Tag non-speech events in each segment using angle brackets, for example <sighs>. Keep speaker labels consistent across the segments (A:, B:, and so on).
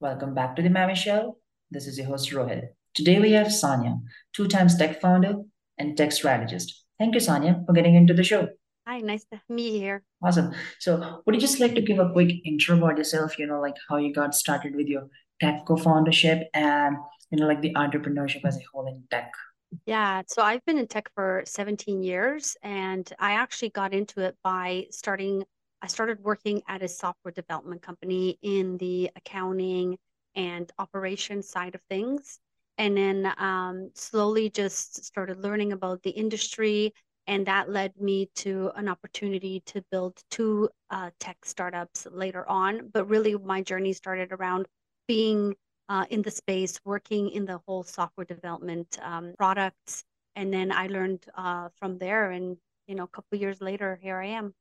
A: Welcome back to the Maven Show. This is your host Rohit. Today we have Sonia, two times tech founder and tech strategist. Thank you, Sonia, for getting into the show.
B: Hi, nice to meet you here.
A: Awesome. So, would you just like to give a quick intro about yourself? You know, like how you got started with your tech co-foundership and you know, like the entrepreneurship as a whole in tech.
B: Yeah, so I've been in tech for 17 years and I actually got into it by starting I started working at a software development company in the accounting and operation side of things. And then um, slowly just started learning about the industry. And that led me to an opportunity to build two uh, tech startups later on. But really, my journey started around being uh, in the space, working in the whole software development um, products. And then I learned uh, from there. And, you know, a couple years later, here I am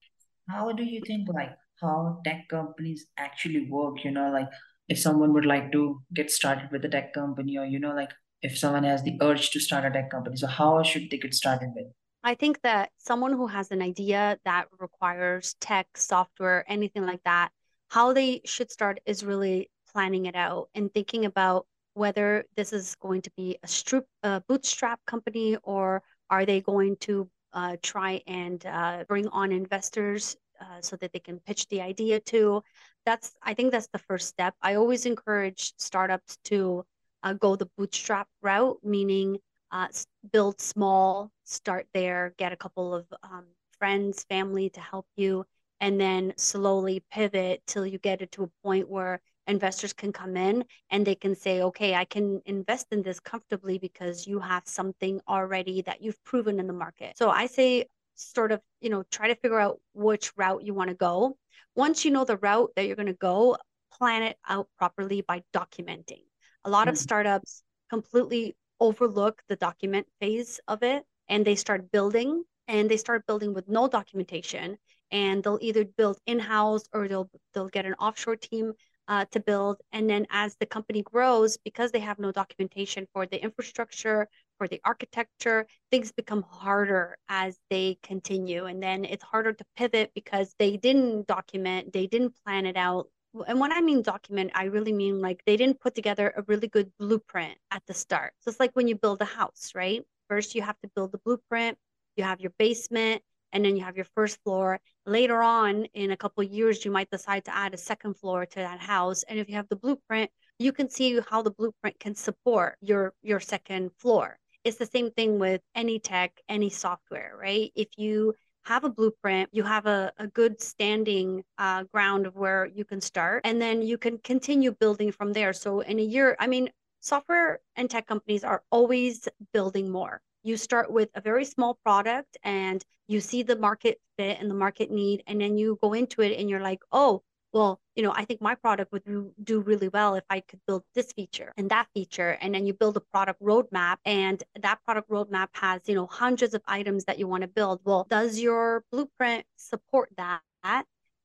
A: how do you think like how tech companies actually work? You know like if someone would like to get started with a tech company or you know like if someone has the urge to start a tech company so how should they get started with?
B: I think that someone who has an idea that requires tech, software, anything like that, how they should start is really planning it out and thinking about whether this is going to be a, stroop, a bootstrap company or are they going to uh, try and uh, bring on investors uh, so that they can pitch the idea to. That's I think that's the first step. I always encourage startups to uh, go the bootstrap route, meaning uh, build small, start there, get a couple of um, friends, family to help you, and then slowly pivot till you get it to a point where investors can come in and they can say, okay, I can invest in this comfortably because you have something already that you've proven in the market. So I say, sort of, you know, try to figure out which route you want to go. Once you know the route that you're going to go, plan it out properly by documenting. A lot mm-hmm. of startups completely overlook the document phase of it and they start building and they start building with no documentation and they'll either build in-house or they'll they'll get an offshore team uh, to build. And then as the company grows, because they have no documentation for the infrastructure, for the architecture, things become harder as they continue. And then it's harder to pivot because they didn't document, they didn't plan it out. And when I mean document, I really mean like they didn't put together a really good blueprint at the start. So it's like when you build a house, right? First, you have to build the blueprint, you have your basement, and then you have your first floor. Later on, in a couple years, you might decide to add a second floor to that house. And if you have the blueprint, you can see how the blueprint can support your your second floor. It's the same thing with any tech, any software, right? If you have a blueprint, you have a, a good standing uh, ground of where you can start, and then you can continue building from there. So in a year, I mean, software and tech companies are always building more you start with a very small product and you see the market fit and the market need and then you go into it and you're like oh well you know i think my product would do really well if i could build this feature and that feature. And then you build a product roadmap and that product roadmap has you know hundreds of items that you want to build. Well does your blueprint support that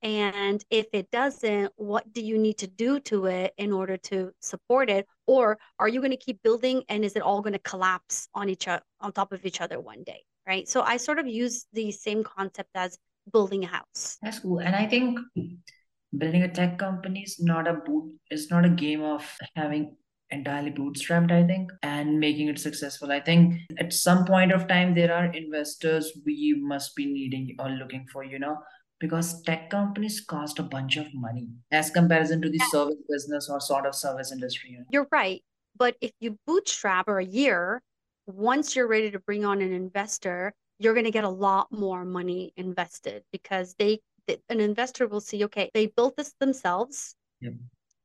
B: and if it doesn't, what do you need to do to it in order to support it? Or are you going to keep building and is it all going to collapse on each other on top of each other one day? Right. So I sort of use the same concept as building a house.
A: That's cool. And I think building a tech company is not a boot it's not a game of having entirely bootstrapped i think and making it successful i think at some point of time there are investors we must be needing or looking for you know because tech companies cost a bunch of money as comparison to the yeah. service business or sort of service industry.
B: You're right. But if you bootstrap for a year, once you're ready to bring on an investor, you're going to get a lot more money invested because they, they an investor will see, okay, they built this themselves. Yep.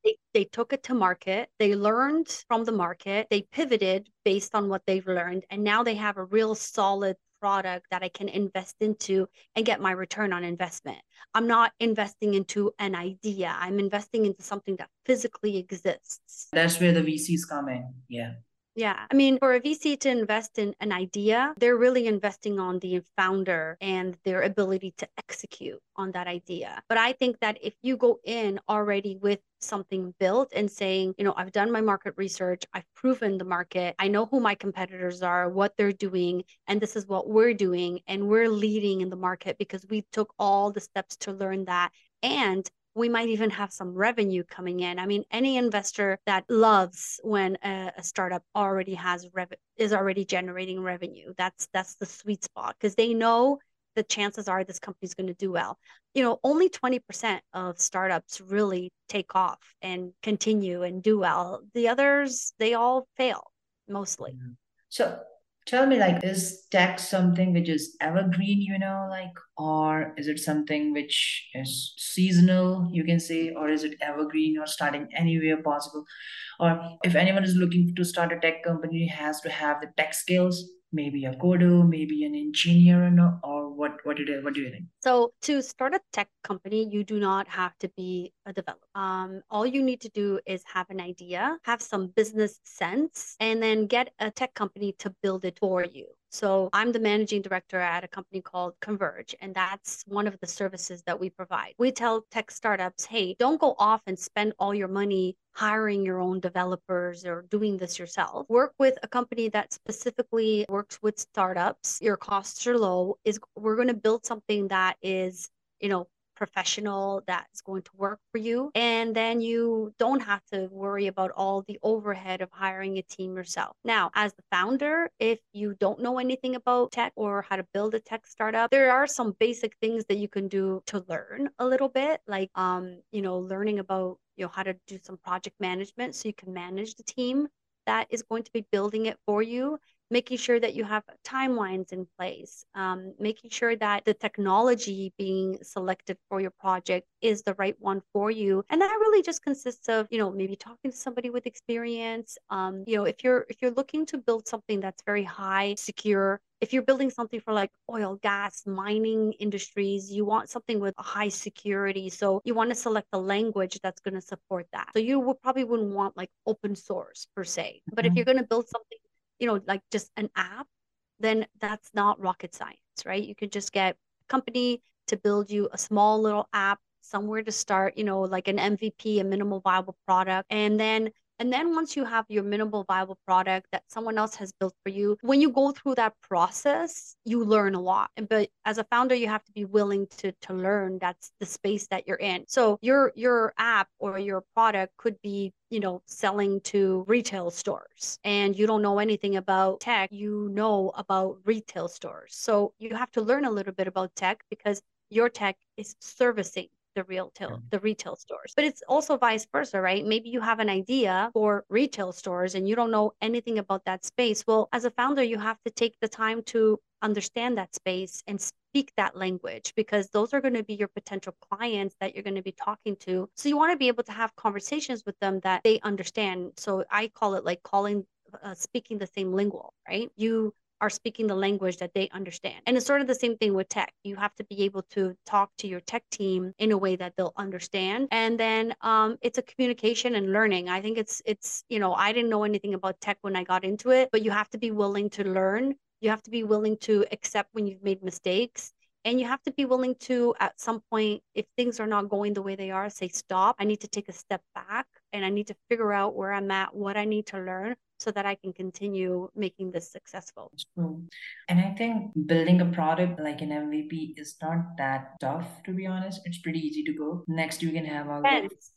B: They, they took it to market. They learned from the market. They pivoted based on what they've learned. And now they have a real solid product that I can invest into and get my return on investment. I'm not investing into an idea, I'm investing into something that physically exists.
A: That's where the VCs come in. Yeah.
B: Yeah. I mean, for a VC to invest in an idea, they're really investing on the founder and their ability to execute on that idea. But I think that if you go in already with something built and saying, you know, I've done my market research, I've proven the market, I know who my competitors are, what they're doing, and this is what we're doing, and we're leading in the market because we took all the steps to learn that. And we might even have some revenue coming in. I mean, any investor that loves when a, a startup already has rev- is already generating revenue. That's that's the sweet spot because they know the chances are this company is going to do well. You know, only 20% of startups really take off and continue and do well. The others, they all fail mostly.
A: Mm-hmm. So tell me like is tech something which is evergreen you know like or is it something which is seasonal you can say or is it evergreen or starting anywhere possible? Or if anyone is looking to start a tech company has to have the tech skills maybe a coder maybe an engineer or, or what what do you what do you think?
B: So to start a tech company you do not have to be a developer. Um, all you need to do is have an idea have some business sense and then get a tech company to build it for you so I'm the managing director at a company called Converge, and that's one of the services that we provide. We tell tech startups, hey, don't go off and spend all your money hiring your own developers or doing this yourself. Work with a company that specifically works with startups. Your costs are low. Is we're going to build something that is, you know, professional that's going to work for you. And then you don't have to worry about all the overhead of hiring a team yourself. Now, as the founder, if you don't know anything about tech or how to build a tech startup, there are some basic things that you can do to learn a little bit, like um, you know, learning about you know how to do some project management so you can manage the team that is going to be building it for you making sure that you have timelines in place, um, making sure that the technology being selected for your project is the right one for you. And that really just consists of, you know, maybe talking to somebody with experience. Um, you know, if you're if you're looking to build something that's very high, secure, if you're building something for like oil, gas, mining industries, you want something with a high security. So you want to select a language that's going to support that. So you would probably wouldn't want like open source per se. But if mm-hmm. you're going to build something you know, like just an app, then that's not rocket science, right? You could just get a company to build you a small little app somewhere to start, you know, like an MVP, a minimal viable product. And then and then once you have your minimal viable product that someone else has built for you, when you go through that process, you learn a lot. But as a founder, you have to be willing to to learn. That's the space that you're in. So your your app or your product could be you know selling to retail stores and you don't know anything about tech you know about retail stores so you have to learn a little bit about tech because your tech is servicing the real retail the retail stores but it's also vice versa right? Maybe you have an idea for retail stores and you don't know anything about that space. Well as a founder you have to take the time to understand that space and speak that language because those are going to be your potential clients that you're going to be talking to. So you want to be able to have conversations with them that they understand. So i call it like calling uh, speaking the same lingual right? You are speaking the language that they understand. And it's sort of the same thing with tech. You have to be able to talk to your tech team in a way that they'll understand. And then um, it's a communication and learning. I think it's it's you know I didn't know anything about tech when I got into it, but you have to be willing to learn. You have to be willing to accept when you've made mistakes and you have to be willing to at some point if things are not going the way they are say stop i need to take a step back and i need to figure out where i'm at what i need to learn so that I can continue making this successful.
A: True. And I think building a product like an MVP is not that tough, to be honest. It's pretty easy to go. Next, you can have all
B: Depends.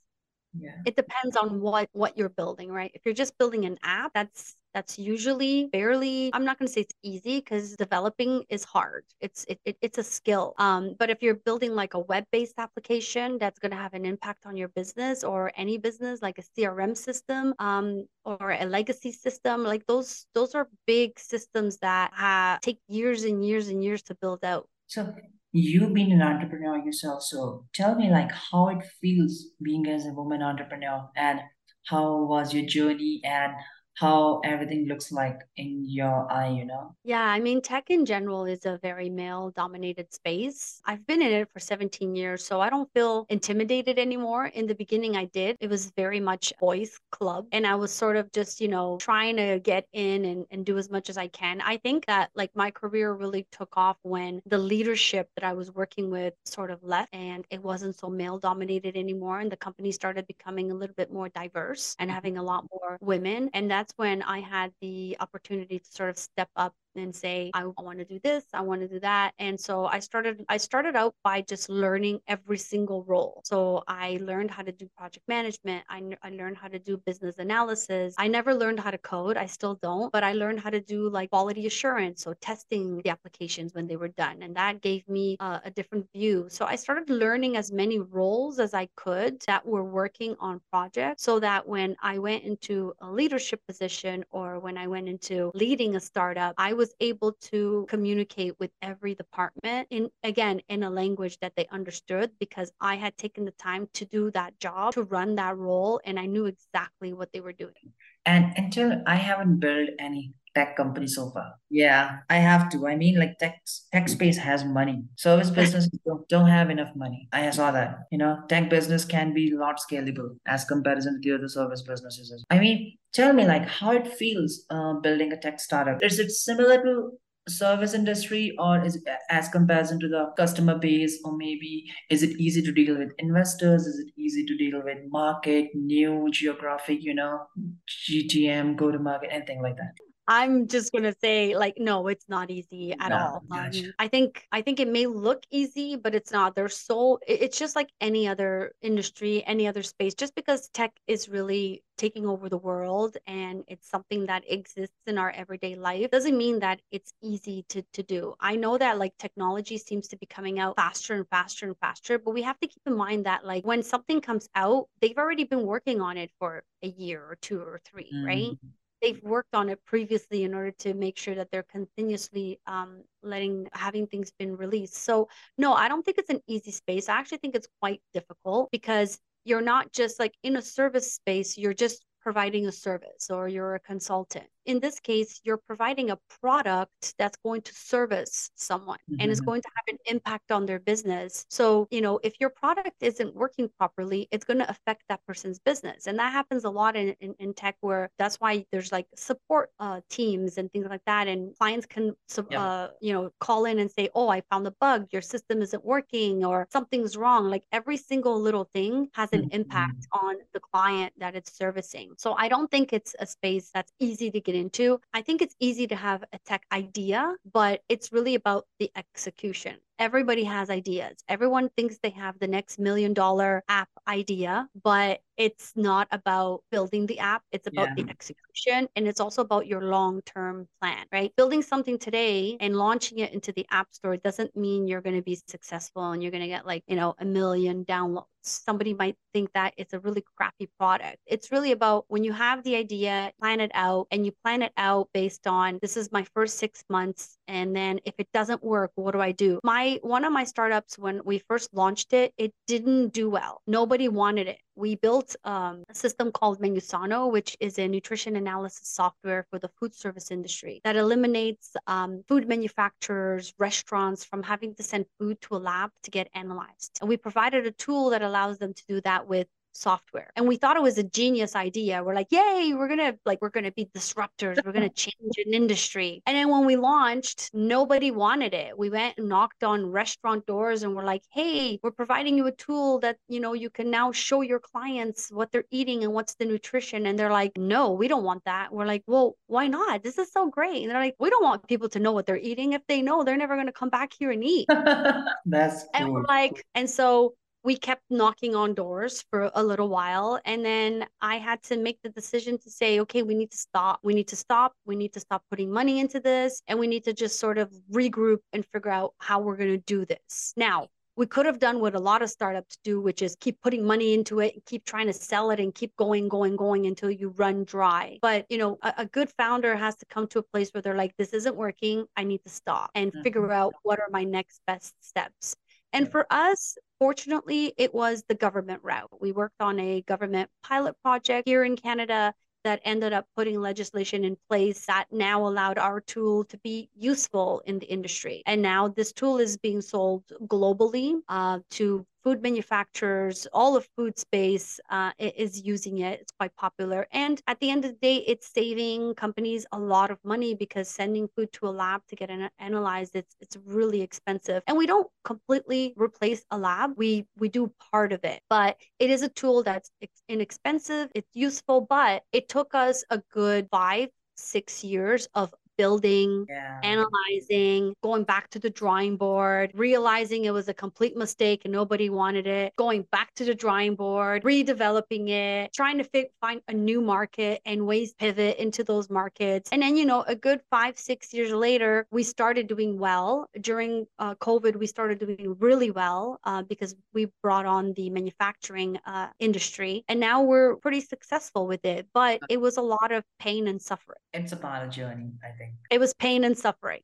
B: Yeah. It depends on what what you're building, right? If you're just building an app, that's that's usually barely i'm not going to say it's easy because developing is hard it's it, it, it's a skill um, but if you're building like a web-based application that's going to have an impact on your business or any business like a crm system um, or a legacy system like those those are big systems that have, take years and years and years to build out
A: so you've been an entrepreneur yourself so tell me like how it feels being as a woman entrepreneur and how was your journey and how everything looks like in your eye, you know?
B: Yeah, I mean, tech in general is a very male dominated space. I've been in it for 17 years, so I don't feel intimidated anymore. In the beginning, I did. It was very much boys club, and I was sort of just, you know, trying to get in and, and do as much as I can. I think that like my career really took off when the leadership that I was working with sort of left and it wasn't so male dominated anymore. And the company started becoming a little bit more diverse and mm-hmm. having a lot more women. And that that's when I had the opportunity to sort of step up and say, I want to do this, I want to do that. And so I started, I started out by just learning every single role. So I learned how to do project management. I, I learned how to do business analysis. I never learned how to code. I still don't, but I learned how to do like quality assurance. So testing the applications when they were done. And that gave me uh, a different view. So I started learning as many roles as I could that were working on projects so that when I went into a leadership position or when I went into leading a startup, I was able to communicate with every department in, again, in a language that they understood because I had taken the time to do that job, to run that role, and I knew exactly what they were doing.
A: And until I haven't built any tech company so far. Yeah, I have to. I mean, like tech tech space has money. Service businesses don't, don't have enough money. I saw that. You know, tech business can be not scalable as comparison to the other service businesses. I mean, tell me like how it feels uh, building a tech startup. Is it similar to service industry or is as comparison to the customer base or maybe is it easy to deal with investors? Is it easy to deal with market new geographic you know gtm go to market anything like that
B: I'm just gonna say, like, no, it's not easy at no, all. Um, I think I think it may look easy, but it's not. There's so it's just like any other industry, any other space. Just because tech is really taking over the world and it's something that exists in our everyday life doesn't mean that it's easy to to do. I know that like technology seems to be coming out faster and faster and faster, but we have to keep in mind that like when something comes out, they've already been working on it for a year or two or 3 mm-hmm. right? They've worked on it previously in order to make sure that they're continuously um, letting having things been released. So no i don't think it's an easy space. I actually think it's quite difficult because you're not just like in a service space you're just providing a service or you're a consultant in this case, you're providing a product that's going to service someone mm-hmm. and is going to have an impact on their business. So, you know, if your product isn't working properly, it's going to affect that person's business. And that happens a lot in, in, in tech where that's why there's like support uh, teams and things like that. And clients can, yeah. uh, you know, call in and say, oh, I found a bug, your system isn't working or something's wrong. Like every single little thing has an mm-hmm. impact on the client that it's servicing. So I don't think it's a space that's easy to get get into. I think it's easy to have a tech idea, but it's really about the execution. Everybody has ideas. Everyone thinks they have the next million dollar app idea, but it's not about building the app. It's about yeah. the execution and it's also about your long term plan, right? Building something today and launching it into the app store doesn't mean you're going to be successful and you're going to get like, you know, a million downloads somebody might think that it's a really crappy product. It's really about when you have the idea, plan it out, and you plan it out based on this is my first six months. And then if it doesn't work, what do I do? My one of my startups, when we first launched it, it didn't do well. Nobody wanted it. We built um, a system called Menusano, which is a nutrition analysis software for the food service industry that eliminates um, food manufacturers, restaurants from having to send food to a lab to get analyzed. And we provided a tool that allows them to do that with software. And we thought it was a genius idea. We're like, yay, we're gonna like we're gonna be disruptors. We're gonna <laughs> change an industry. And then when we launched, nobody wanted it. We went and knocked on restaurant doors and we're like, hey, we're providing you a tool that you know you can now show your clients what they're eating and what's the nutrition. And they're like, no, we don't want that. We're like, well, why not? This is so great. And they're like, we don't want people to know what they're eating. If they know, they're never gonna come back here and eat. <laughs>
A: That's cool.
B: and we're like, and so we kept knocking on doors for a little while and then i had to make the decision to say okay we need to stop we need to stop we need to stop putting money into this and we need to just sort of regroup and figure out how we're going to do this. Now we could have done what a lot of startups do which is keep putting money into it and keep trying to sell it and keep going going going until you run dry. But you know a, a good founder has to come to a place where they're like this isn't working i need to stop and mm-hmm. figure out what are my next best steps and for us, fortunately, it was the government route. We worked on a government pilot project here in Canada that ended up putting legislation in place that now allowed our tool to be useful in the industry. And now this tool is being sold globally uh, to food manufacturers, all of food space uh, is using it. It's quite popular. And at the end of the day, it's saving companies a lot of money because sending food to a lab to get an- analyzed, it's, it's really expensive. And we don't completely replace a lab. We, we do part of it, but it is a tool that's inexpensive. It's useful, but it took us a good five, six years of building,
A: Yeah.
B: analyzing, going back to the drawing board, realizing it was a complete mistake and nobody wanted it, going back to the drawing board, redeveloping it, trying to fi- find a new market and ways pivot into those markets. And then, you know, a good five, six years later, we started doing well. During uh, COVID, we started doing really well uh, because we brought on the manufacturing uh, industry. And now we're pretty successful with it. But it was a lot of pain and suffering.
A: It's a part of journey, I think.
B: It was pain and suffering.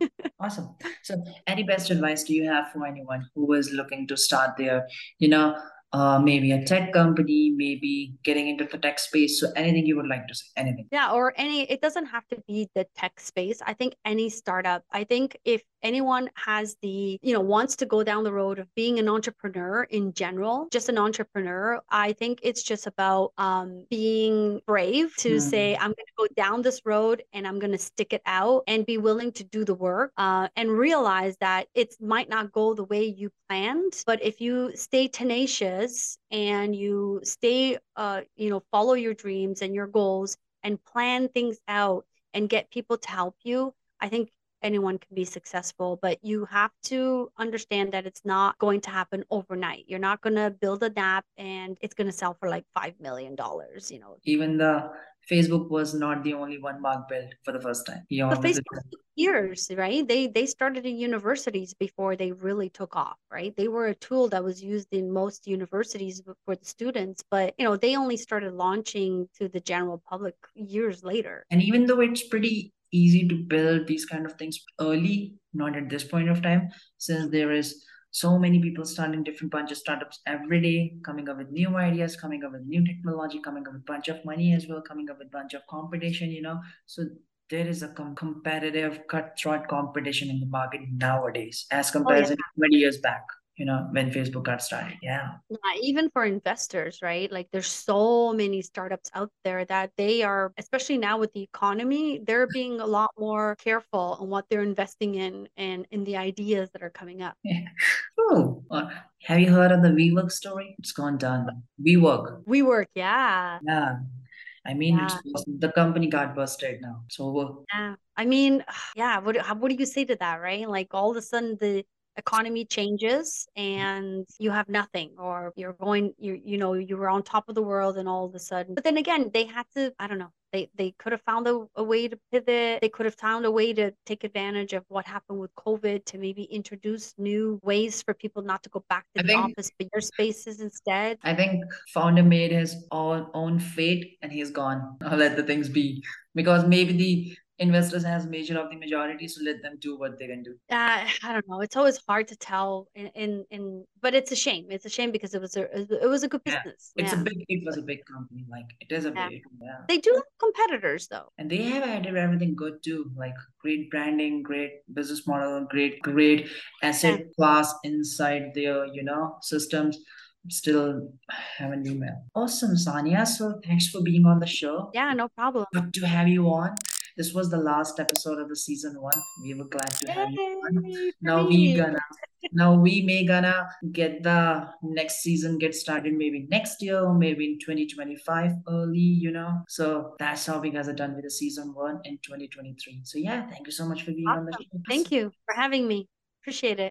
B: <laughs>
A: Awesome. So, any best advice do you have for anyone who is looking to start their, you know, uh, maybe a tech company, maybe getting into the tech space. So anything you would like to say, anything.
B: Yeah, or any, it doesn't have to be the tech space. I think any startup, I think if anyone has the, you know, wants to go down the road of being an entrepreneur in general, just an entrepreneur, I think it's just about um, being brave to mm. say, I'm going to go down this road and I'm going to stick it out and be willing to do the work uh, and realize that it might not go the way you planned. But if you stay tenacious and you stay, uh, you know, follow your dreams and your goals and plan things out and get people to help you, I think anyone can be successful, but you have to understand that it's not going to happen overnight. You're not going to build an app and it's going to sell for like $5 million, you know.
A: Even the Facebook was not the only one Mark built for the first time.
B: He but Facebook took years, right? They they started in universities before they really took off, right? They were a tool that was used in most universities for the students, but you know they only started launching to the general public years later.
A: And even though it's pretty easy to build these kind of things early, not at this point of time, since there is so many people starting different bunch of startups every day, coming up with new ideas, coming up with new technology, coming up with bunch of money as well, coming up with bunch of competition, you know. So there is a com- competitive cutthroat competition in the market nowadays as compared oh, yeah. to 20 years back you know when facebook got started yeah
B: yeah even for investors right like there's so many startups out there that they are especially now with the economy they're being a lot more careful on what they're investing in and in the ideas that are coming up
A: yeah. oh uh, have you heard of the WeWork story it's gone done WeWork
B: WeWork yeah
A: yeah I mean, yeah. the company got busted now. So
B: yeah, I mean, <sighs> yeah. What what do you say to that, right? Like all of a sudden the economy changes and you have nothing or you're going you you know you were on top of the world and all of a sudden but then again they had to i don't know they they could have found a, a way to pivot. They could have found a way to take advantage of what happened with covid to maybe introduce new ways for people not to go back to I the think, office but your spaces instead.
A: I think founder made his own own fate and he's gone. I'll let the things be. Because maybe the investors has major of the majority so let them do what they can do
B: uh, i don't know it's always hard to tell in, in in but it's a shame it's a shame because it was a it was a good business
A: yeah. it's yeah. a big it was a big company like it is a yeah. big yeah
B: they do have competitors though
A: and they have added everything good too like great branding great business model great great asset class inside their you know systems still have an email. Awesome, Sonia. So thanks for being on the show.
B: Yeah, no problem.
A: Good to have you on. This was the last episode of the season one. We were glad to have you on. Now we gonna now we may gonna get the next season get started maybe next year, or maybe in 2025 early, you know. So that's how we guys are done with the season one in 2023. So yeah, thank you so much for being awesome. on the show.
B: Thank you for having me. Appreciate it.